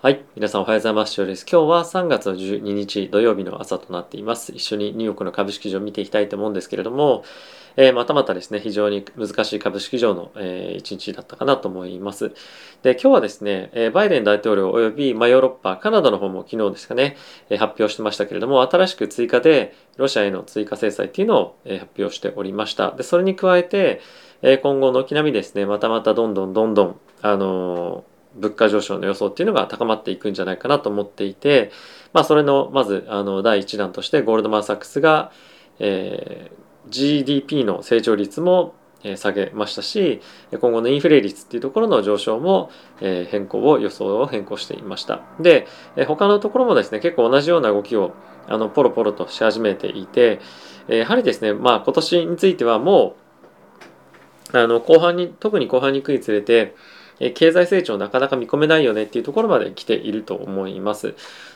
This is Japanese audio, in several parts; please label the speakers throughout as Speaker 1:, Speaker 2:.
Speaker 1: はい。皆さんおはようございます。今日は3月の12日土曜日の朝となっています。一緒にニューヨークの株式市場を見ていきたいと思うんですけれども、えー、またまたですね、非常に難しい株式市場の、えー、一日だったかなと思います。で、今日はですね、えー、バイデン大統領及び、ま、ヨーロッパ、カナダの方も昨日ですかね、えー、発表してましたけれども、新しく追加でロシアへの追加制裁っていうのを、えー、発表しておりました。で、それに加えて、えー、今後軒並みですね、またまたどんどんどんどん、あのー物価上昇の予想っていうのが高まっていくんじゃないかなと思っていて、まあ、それのまずあの第1弾としてゴールドマン・サックスが、えー、GDP の成長率も下げましたし今後のインフレ率っていうところの上昇も変更を予想を変更していました。で他のところもですね結構同じような動きをあのポロポロとし始めていてやはりですねまあ今年についてはもうあの後半に特に後半に行くにつれて経済成長なかなか見込めないよねっていうところまで来ていると思います。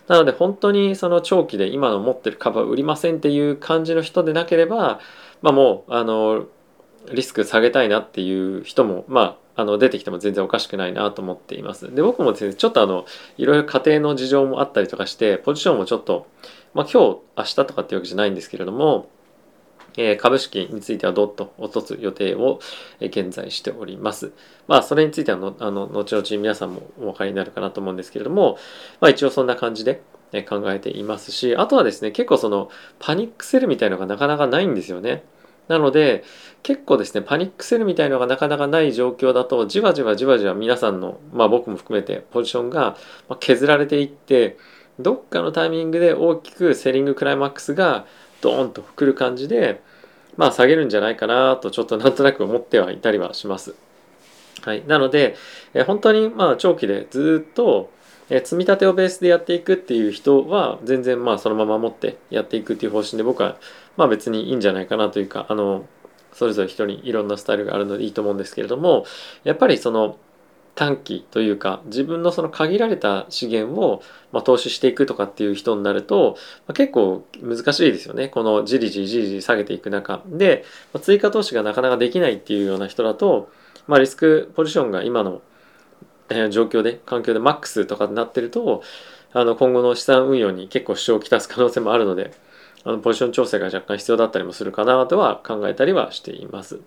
Speaker 1: なので本当にその長期で今の持ってる株は売りませんっていう感じの人でなければ、まあもう、あの、リスク下げたいなっていう人も、まあ、あの出てきても全然おかしくないなと思っています。で、僕もですね、ちょっとあの、いろいろ家庭の事情もあったりとかして、ポジションもちょっと、まあ今日、明日とかっていうわけじゃないんですけれども、え株式についてはどっと落とす予定を現在しております。まあ、それについてはの、あの、後々皆さんもお分かりになるかなと思うんですけれども、まあ一応そんな感じで考えていますし、あとはですね、結構そのパニックセルみたいのがなかなかないんですよね。なので、結構ですね、パニックセルみたいのがなかなかない状況だと、じわじわじわじわ皆さんの、まあ僕も含めてポジションが削られていって、どっかのタイミングで大きくセリングクライマックスがドーンとくる感じで、まあ下げるんじゃないかなとちょっとなんとなく思ってはいたりはします。はい。なので、え本当にまあ長期でずっとえ積み立てをベースでやっていくっていう人は全然まあそのまま持ってやっていくっていう方針で僕はまあ別にいいんじゃないかなというかあのそれぞれ人にいろんなスタイルがあるのでいいと思うんですけれどもやっぱりその短期というか自分のその限られた資源を、まあ、投資していくとかっていう人になると、まあ、結構難しいですよねこのじりじりじりじり下げていく中で、まあ、追加投資がなかなかできないっていうような人だと、まあ、リスクポジションが今の、えー、状況で環境でマックスとかになってるとあの今後の資産運用に結構支障をきたす可能性もあるのであのポジション調整が若干必要だったりもするかなとは考えたりはしています。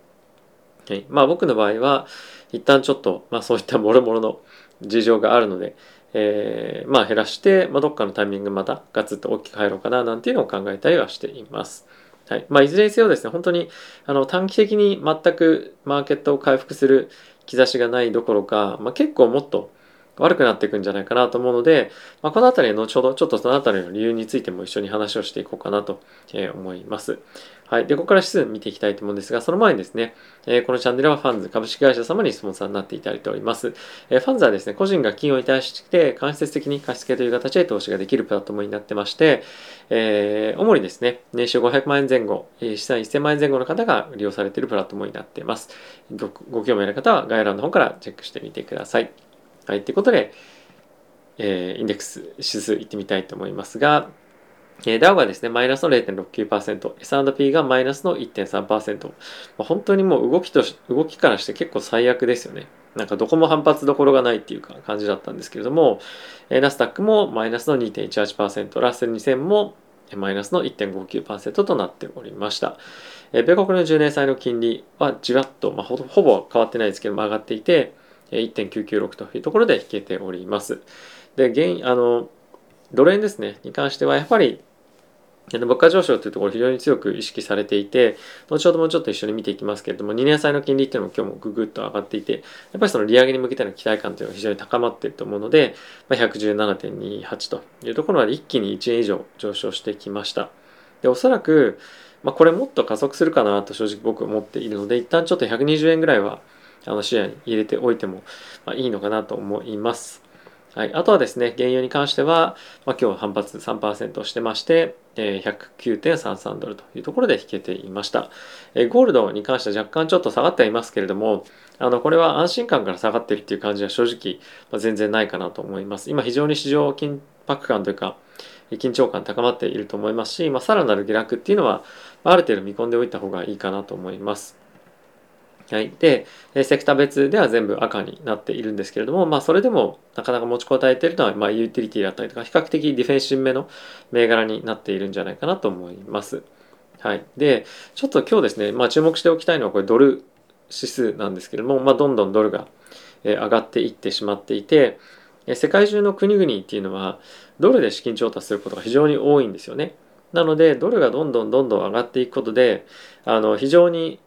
Speaker 1: はい、まあ僕の場合は一旦ちょっと、まあ、そういった もろもろの事情があるので、えー、まあ減らして、まあ、どっかのタイミングまたガツッと大きく入ろうかななんていうのを考えたりはしています。はいまあ、いずれにせよですね本当にあの短期的に全くマーケットを回復する兆しがないどころか、まあ、結構もっと悪くなっていくんじゃないかなと思うので、まあ、この辺りの後ほどちょっとその辺りの理由についても一緒に話をしていこうかなと思います。はい。で、ここから指数見ていきたいと思うんですが、その前にですね、えー、このチャンネルはファンズ株式会社様にスポンサーになっていただいております。えー、ファンズはですね、個人が企業に対して間接的に貸付という形で投資ができるプラットフォームになってまして、えー、主にですね、年収500万円前後、資産1000万円前後の方が利用されているプラットフォームになっています。ご興味ある方は概要欄の方からチェックしてみてください。はい。ということで、えー、インデックス指数いってみたいと思いますが、えー、ダウがですね、マイナスの0.69%、S&P がマイナスの1.3%。まあ、本当にもう動きとし、動きからして結構最悪ですよね。なんかどこも反発どころがないっていうか感じだったんですけれども、えー、ナスダックもマイナスの2.18%、ラッセル2000もマイナスの1.59%となっておりました。えー、米国の10年債の金利はじわっと、まあ、ほほぼ変わってないですけども上がっていて、1.996というところで引けております。で、原あの、ドル円ですね、に関してはやっぱり物価上昇というところ非常に強く意識されていて、後ほどもちょっと一緒に見ていきますけれども、2年債の金利っていうのも今日もぐぐっと上がっていて、やっぱりその利上げに向けての期待感というのが非常に高まっていると思うので、まあ、117.28というところまで一気に1円以上上昇してきました。で、おそらく、まあ、これもっと加速するかなと正直僕思っているので、一旦ちょっと120円ぐらいはあの視野に入れておいても、まあ、いいのかなと思います。はい、あとはですね、原油に関しては、まあ、今日反発3%してまして、えー、109.33ドルというところで引けていました、えー、ゴールドに関しては若干ちょっと下がってはいますけれども、あのこれは安心感から下がっているっていう感じは正直、まあ、全然ないかなと思います。今非常に市場緊迫感というか、緊張感高まっていると思いますし、まあ、さらなる下落っていうのは、ある程度見込んでおいた方がいいかなと思います。はい、でセクター別では全部赤になっているんですけれども、まあ、それでもなかなか持ちこたえているのは、まあ、ユーティリティだったりとか比較的ディフェンシブめの銘柄になっているんじゃないかなと思います。はい、でちょっと今日ですね、まあ、注目しておきたいのはこれドル指数なんですけれども、まあ、どんどんドルが上がっていってしまっていて世界中の国々っていうのはドルで資金調達することが非常に多いんですよね。なのでドルがどんどんどんどん上がっていくことであの非常に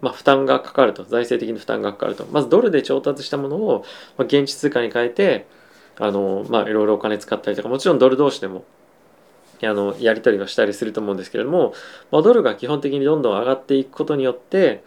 Speaker 1: まあ、負担がかかると。財政的に負担がかかると。まずドルで調達したものを、まあ、現地通貨に変えてあの、まあ、いろいろお金使ったりとかもちろんドル同士でもあのやり取りはしたりすると思うんですけれども、まあ、ドルが基本的にどんどん上がっていくことによって、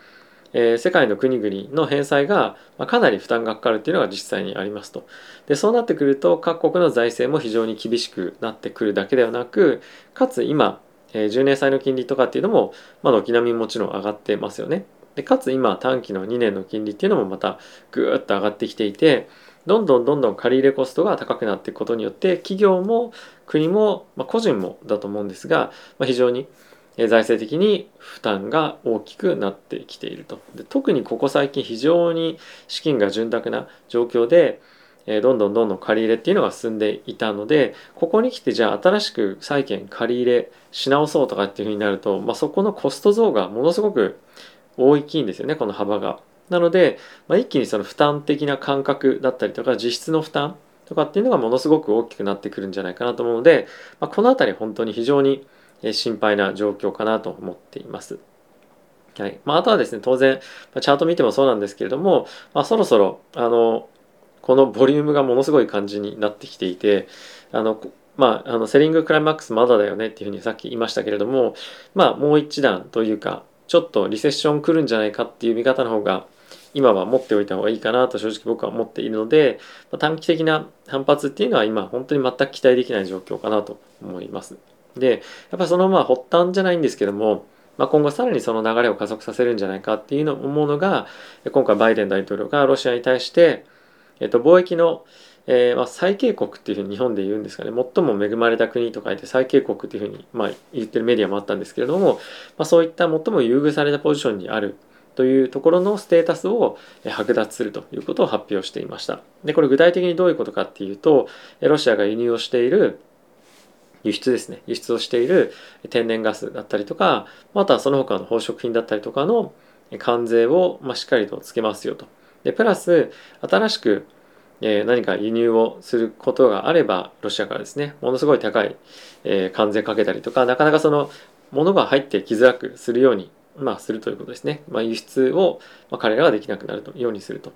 Speaker 1: えー、世界の国々の返済が、まあ、かなり負担がかかるっていうのが実際にありますと。でそうなってくると各国の財政も非常に厳しくなってくるだけではなくかつ今、えー、10年債の金利とかっていうのも、まあ、軒並みもちろん上がってますよね。でかつ今短期の2年の金利っていうのもまたぐーっと上がってきていてどんどんどんどん借り入れコストが高くなっていくことによって企業も国も、まあ、個人もだと思うんですが、まあ、非常に財政的に負担が大きくなってきていると。で特にここ最近非常に資金が潤沢な状況でどんどんどんどん借り入れっていうのが進んでいたのでここに来てじゃあ新しく債券借り入れし直そうとかっていうふうになると、まあ、そこのコスト増がものすごく大きいんですよねこの幅が。なので、まあ、一気にその負担的な感覚だったりとか実質の負担とかっていうのがものすごく大きくなってくるんじゃないかなと思うので、まあ、この辺り本当に非常に心配な状況かなと思っています。はいまあ、あとはですね当然チャート見てもそうなんですけれども、まあ、そろそろあのこのボリュームがものすごい感じになってきていてあのまあ、あのセリングクライマックスまだだよねっていうふうにさっき言いましたけれども、まあ、もう一段というかちょっとリセッション来るんじゃないかっていう見方の方が今は持っておいた方がいいかなと正直僕は思っているので短期的な反発っていうのは今本当に全く期待できない状況かなと思います。でやっぱそのまあ発端じゃないんですけども、まあ、今後さらにその流れを加速させるんじゃないかっていうのを思うのが今回バイデン大統領がロシアに対して、えっと、貿易のえー、まあ、最恵国っていうふうに日本で言うんですかね最も恵まれた国と書いて最恵国っていうふうに、まあ、言ってるメディアもあったんですけれども、まあ、そういった最も優遇されたポジションにあるというところのステータスを剥奪するということを発表していました。でこれ具体的にどういうことかっていうとロシアが輸入をしている輸出ですね輸出をしている天然ガスだったりとかまたはその他の宝飾品だったりとかの関税をしっかりとつけますよと。でプラス新しくえ何か輸入をすることがあればロシアからですねものすごい高い、え関税かけたりとかなかなかその物が入ってきづらくするように、まあ、するということですね、まあ、輸出を、ま彼らができなくなるとようにすると。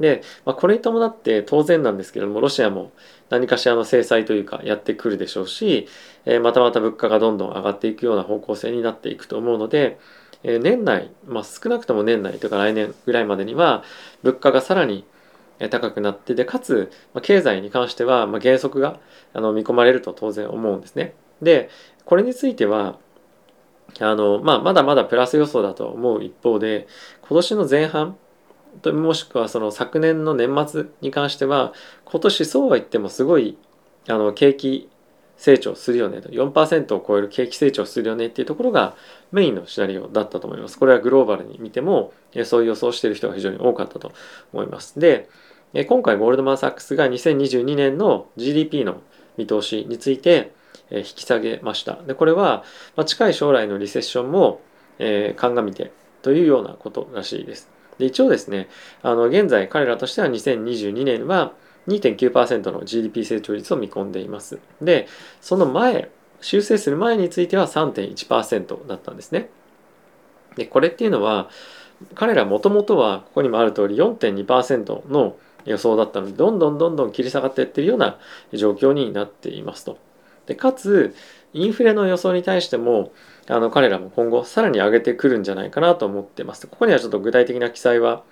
Speaker 1: で、まあ、これに伴って当然なんですけれどもロシアも何かしらの制裁というかやってくるでしょうし、えまたまた物価がどんどん上がっていくような方向性になっていくと思うので、え年内、まあ、少なくとも年内とか来年ぐらいまでには物価がさらに高くなってでかつま経済に関してはま減速があの見込まれると当然思うんですね。でこれについてはあの、まあ、まだまだプラス予想だと思う一方で今年の前半ともしくはその昨年の年末に関しては今年そうは言ってもすごいあの景気成長するよねと4%を超える景気成長するよねっていうところがメインのシナリオだったと思います。これはグローバルに見てもそういう予想している人が非常に多かったと思います。で今回ゴールドマン・サックスが2022年の GDP の見通しについて引き下げました。でこれは近い将来のリセッションも鑑みてというようなことらしいです。で一応ですねあの現在彼らとしては2022年は2.9%の GDP 成長率を見込んでいます。でその前修正する前については3.1%だったんですね。でこれっていうのは彼らもともとはここにもある通り4.2%の予想だったのでどんどんどんどん切り下がっていってるような状況になっていますと。でかつインフレの予想に対してもあの彼らも今後さらに上げてくるんじゃないかなと思ってます。ここにはちょっと具体的な記載は、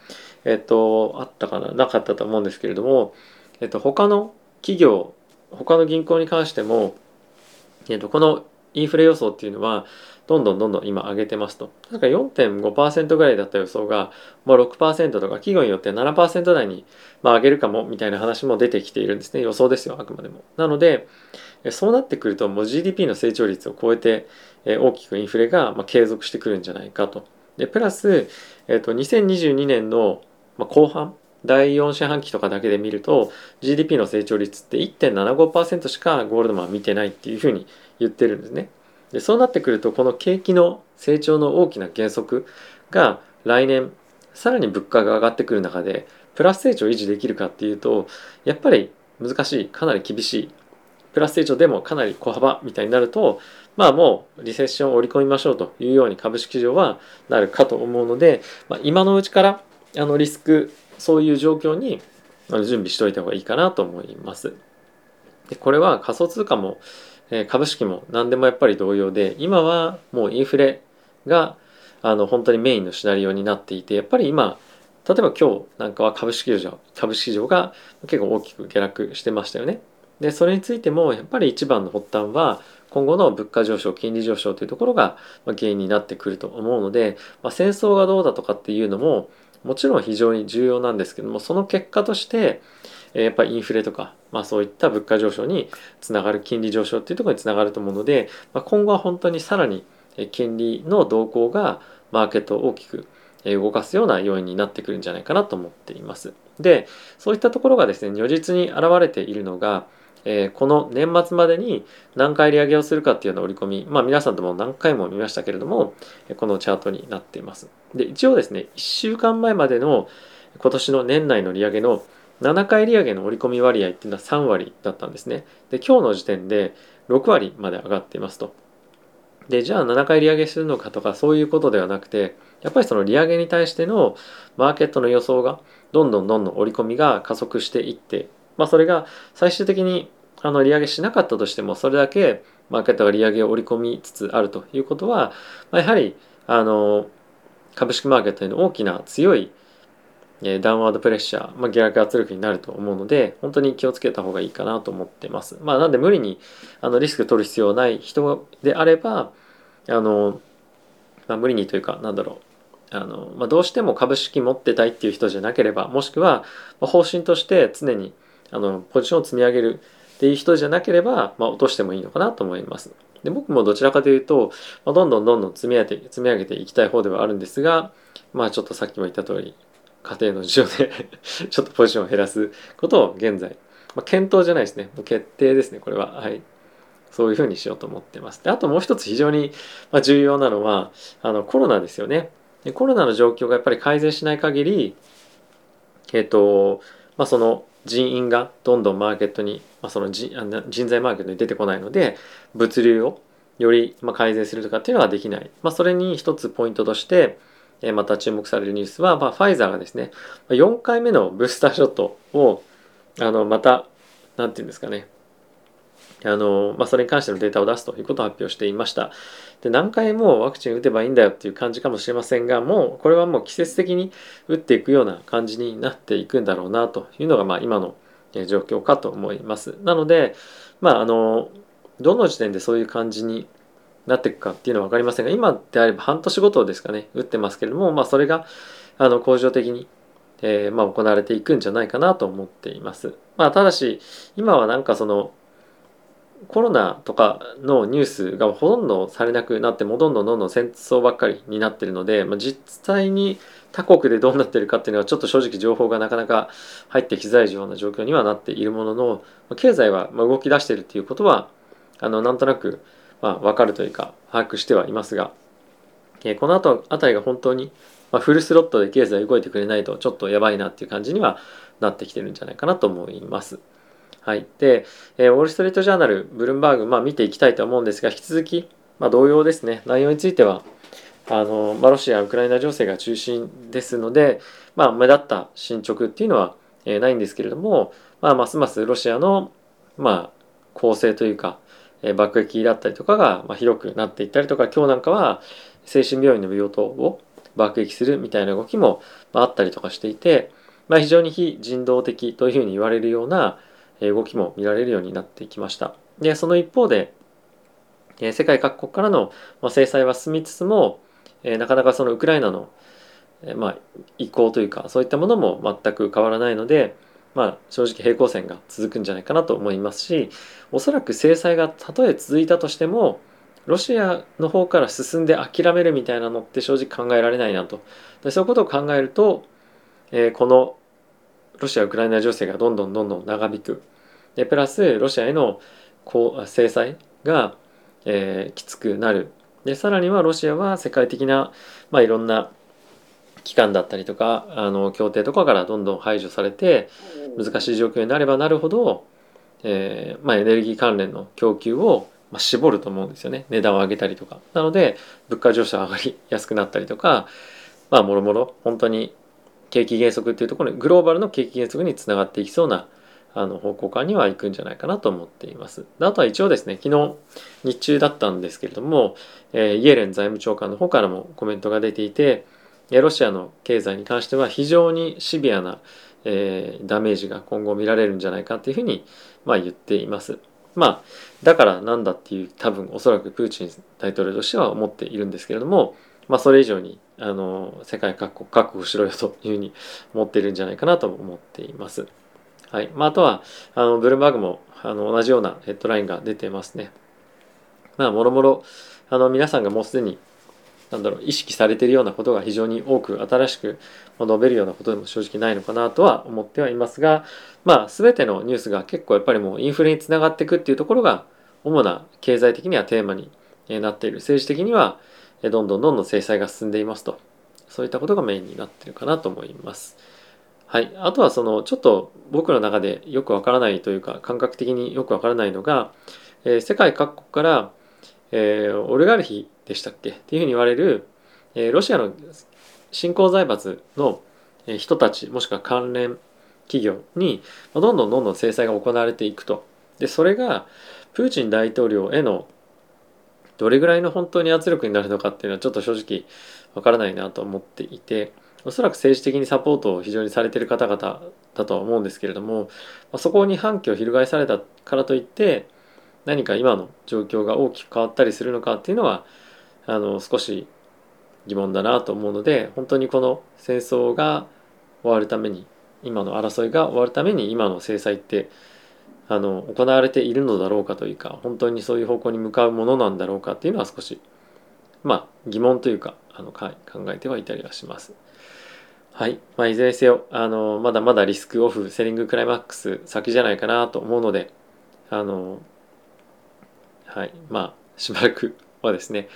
Speaker 1: えっと、あったかななかったと思うんですけれども、えっと、他の企業他の銀行に関しても、えっと、このインフレ予想っていうのはどんどんどんどん今上げてますと。なんか4.5%ぐらいだった予想が、まあ、6%とか企業によって7%台に、ま、上げるかもみたいな話も出てきているんですね。予想ですよ、あくまでも。なので、そうなってくるともう GDP の成長率を超えて大きくインフレが継続してくるんじゃないかとでプラス、えー、と2022年の後半第4四半期とかだけで見ると GDP の成長率って1.75%しかゴールドマンは見てないっていうふうに言ってるんですね。でそうなってくるとこの景気の成長の大きな減速が来年さらに物価が上がってくる中でプラス成長を維持できるかっていうとやっぱり難しいかなり厳しいプラス成長でもかなり小幅みたいになるとまあもうリセッションを織り込みましょうというように株式市場はなるかと思うので、まあ、今のうちからあのリスクそういう状況に準備しておいた方がいいかなと思います。でこれは仮想通貨も、え、株式も何でもやっぱり同様で今はもうインフレがあの本当にメインのシナリオになっていてやっぱり今例えば今日なんかは株式市場株式市場が結構大きく下落してましたよね。でそれについてもやっぱり一番の発端は今後の物価上昇金利上昇というところが原因になってくると思うので、まあ、戦争がどうだとかっていうのももちろん非常に重要なんですけどもその結果としてやっぱりインフレとか、まあ、そういった物価上昇につながる金利上昇っていうところにつながると思うので、まあ、今後は本当にさらに金利の動向がマーケットを大きく動かすような要因になってくるんじゃないかなと思っています。でそういったところがですね如実に現れているのがえー、この年末までに何回利上げをするかっていうような織り込み、まあ皆さんとも何回も見ましたけれども、このチャートになっています。で、一応ですね、1週間前までの今年の年内の利上げの7回利上げの織り込み割合っていうのは3割だったんですね。で、今日の時点で6割まで上がっていますと。で、じゃあ7回利上げするのかとかそういうことではなくて、やっぱりその利上げに対してのマーケットの予想がどんどんどんどん織り込みが加速していって、まあそれが最終的にあの利上げしなかったとしてもそれだけマーケットが利上げを織り込みつつあるということは、まあ、やはりあの株式マーケットへの大きな強いダウンワードプレッシャー、まあ、下落圧力になると思うので本当に気をつけた方がいいかなと思ってます。まあ、なんで無理にあのリスク取る必要ない人であればあの、まあ、無理にというかなんだろうあの、まあ、どうしても株式持ってたいっていう人じゃなければもしくは方針として常にあのポジションを積み上げるっていう人じゃなければ、まあ、落としてもいいのかなと思います。で僕もどちらかというと、まあ、どんどんどんどん積み上げて積み上げていきたい方ではあるんですが、まあちょっとさっきも言った通り、家庭の事情で ちょっとポジションを減らすことを現在、まあ、検討じゃないですね。もう決定ですね、これは。はい。そういうふうにしようと思ってます。であともう一つ非常に重要なのは、あのコロナですよね。でコロナの状況がやっぱり改善しない限り、えっ、と、まあその人員がどんどんマーケットに、まあ、その人材マーケットに出てこないので物流をより改善するとかっていうのはできない、まあ、それに一つポイントとしてまた注目されるニュースは、まあ、ファイザーがですね4回目のブースターショットをあのまた何て言うんですかねあの、まあ、それに関してのデータを出すということを発表していました。で何回もワクチン打てばいいんだよっていう感じかもしれませんがもうこれはもう季節的に打っていくような感じになっていくんだろうなというのがまあ今の状況かと思います。なのでまああのどの時点でそういう感じになっていくかっていうのは分かりませんが今であれば半年ごとですかね打ってますけれどもまあそれがあの恒常的にえー、まあ、行われていくんじゃないかなと思っています。まあ、ただし今はなんかそのコロナとかのニュースがほとんどされなくなってもうどんどんどんどん戦争ばっかりになってるので、まあ、実際に他国でどうなってるかっていうのはちょっと正直情報がなかなか入ってきづらいような状況にはなっているものの経済は動き出してるっていうことはあのなんとなくまあ分かるというか把握してはいますが、えこの後あたりが本当にまフルスロットで経済動いてくれないとちょっとやばいなっていう感じにはなってきてるんじゃないかなと思います。はい。で、えー、ウォール・ストリート・ジャーナル、ブルームバーグ、まあ、見ていきたいと思うんですが、引き続き、まあ、同様ですね、内容については、あのまあ、ロシア、ウクライナ情勢が中心ですので、まあ、目立った進捗っていうのは、えー、ないんですけれども、まあ、ますますロシアの、まあ、攻勢というか、えー、爆撃だったりとかが、まあ、広くなっていったりとか、今日なんかは精神病院の病棟を爆撃するみたいな動きも、まあ、あったりとかしていて、まあ、非常に非人道的というふうに言われるような、動きも見られるようになってきました。で、その一方で、世界各国からの制裁は進みつつも、なかなかそのウクライナの、まあ、意向というかそういったものも全く変わらないので、まあ、正直平行線が続くんじゃないかなと思いますしおそらく制裁がたとえ続いたとしてもロシアの方から進んで諦めるみたいなのって正直考えられないなとでそういうことを考えると、えー、このロシア・ウクライナ情勢がどんどんどんどん長引く。でプラスロシアへのこう制裁が、えー、きつくなる。でさらにはロシアは世界的な、まあ、いろんな機関だったりとかあの協定とかからどんどん排除されて難しい状況になればなるほど、えーまあ、エネルギー関連の供給をまあ、絞ると思うんですよね。値段を上げたりとか。なので物価上昇上がりやすくなったりとかまあもろもろ本当に景気減速っていうところにグローバルの景気減速につながっていきそうなあの方向感には行くんじゃないかなと思っています。あとは一応ですね昨日日中だったんですけれども、えー、イエレン財務長官の方からもコメントが出ていてロシアの経済に関しては非常にシビアな、えー、ダメージが今後見られるんじゃないかというふうに、まあ、言っています。まあだからなんだっていう多分おそらくプーチン大統領としては思っているんですけれども、まあ、それ以上にあの世界各国確保しろよというふうに思っているんじゃないかなと思っています。はいまあ、あとはあのブルームバーグもあの同じようなヘッドラインが出てますね。まあもろもろあの皆さんがもうすでになんだろう意識されているようなことが非常に多く新しく述べるようなことでも正直ないのかなとは思ってはいますがまあ全てのニュースが結構やっぱりもうインフレにつながっていくっていうところが主な経済的にはテーマになっている政治的にはどんどんどんどん制裁が進んでいますと。そういったことがメインになってるかなと思います。はい、あとはそのちょっと僕の中でよくわからないというか感覚的によくわからないのが、えー、世界各国から、えー、オリガルヒでしたっけ？っていうふうに言われる、えー、ロシアの新興財閥の人たちもしくは関連企業にどんどんどんどん制裁が行われていくと。でそれがプーチン大統領へのどれぐらいの本当に圧力になるのかっていうのはちょっと正直わからないなと思っていておそらく政治的にサポートを非常にされてる方々だとは思うんですけれどもそこに反旗を翻されたからといって何か今の状況が大きく変わったりするのかっていうのはあの少し疑問だなと思うので本当にこの戦争が終わるために今の争いが終わるために今の制裁ってあの行われているのだろうかというか本当にそういう方向に向かうものなんだろうかっていうのは少しまあ疑問というかあの考えてはいたりはします。はい、まあ、いずれにせよあのまだまだリスクオフセリングクライマックス先じゃないかなと思うのであのはいまあしばらくはですね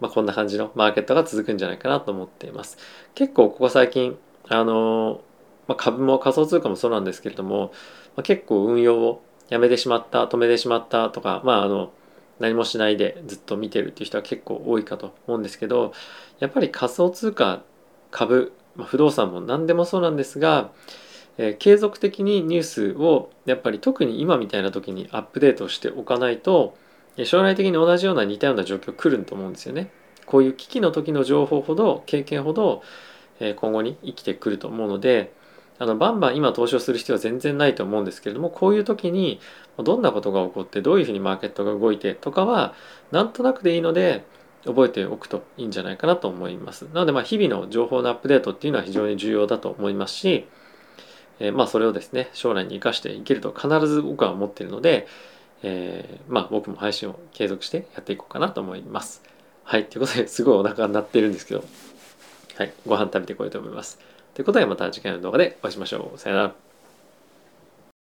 Speaker 1: まあ、こんな感じのマーケットが続くんじゃないかなと思っています。結構ここ最近、あのまあ、株も仮想通貨もそうなんですけれども、まあ、結構運用をやめてしまった、止めてしまったとか、まあ、あの、何もしないでずっと見てるっていう人は結構多いかと思うんですけど、やっぱり仮想通貨、株、まあ、不動産も何でもそうなんですが、えー、継続的にニュースをやっぱり特に今みたいな時にアップデートしておかないと、将来的に同じような似たような状況来ると思うんですよね。こういう危機の時の情報ほど経験ほどえ今後に生きてくると思うのであのバンバン今投資をする必要は全然ないと思うんですけれどもこういう時にどんなことが起こってどういうふうにマーケットが動いてとかはなんとなくでいいので覚えておくといいんじゃないかなと思います。なのでま日々の情報のアップデートっていうのは非常に重要だと思いますし、えー、まあそれをですね将来に生かしていけると必ず僕は思っているのでえー、まあ僕も配信を継続してやっていこうかなと思います。はい。ということですごいお腹になってるんですけど、はい。ご飯食べてこようと思います。ということでまた次回の動画でお会いしましょう。さよなら。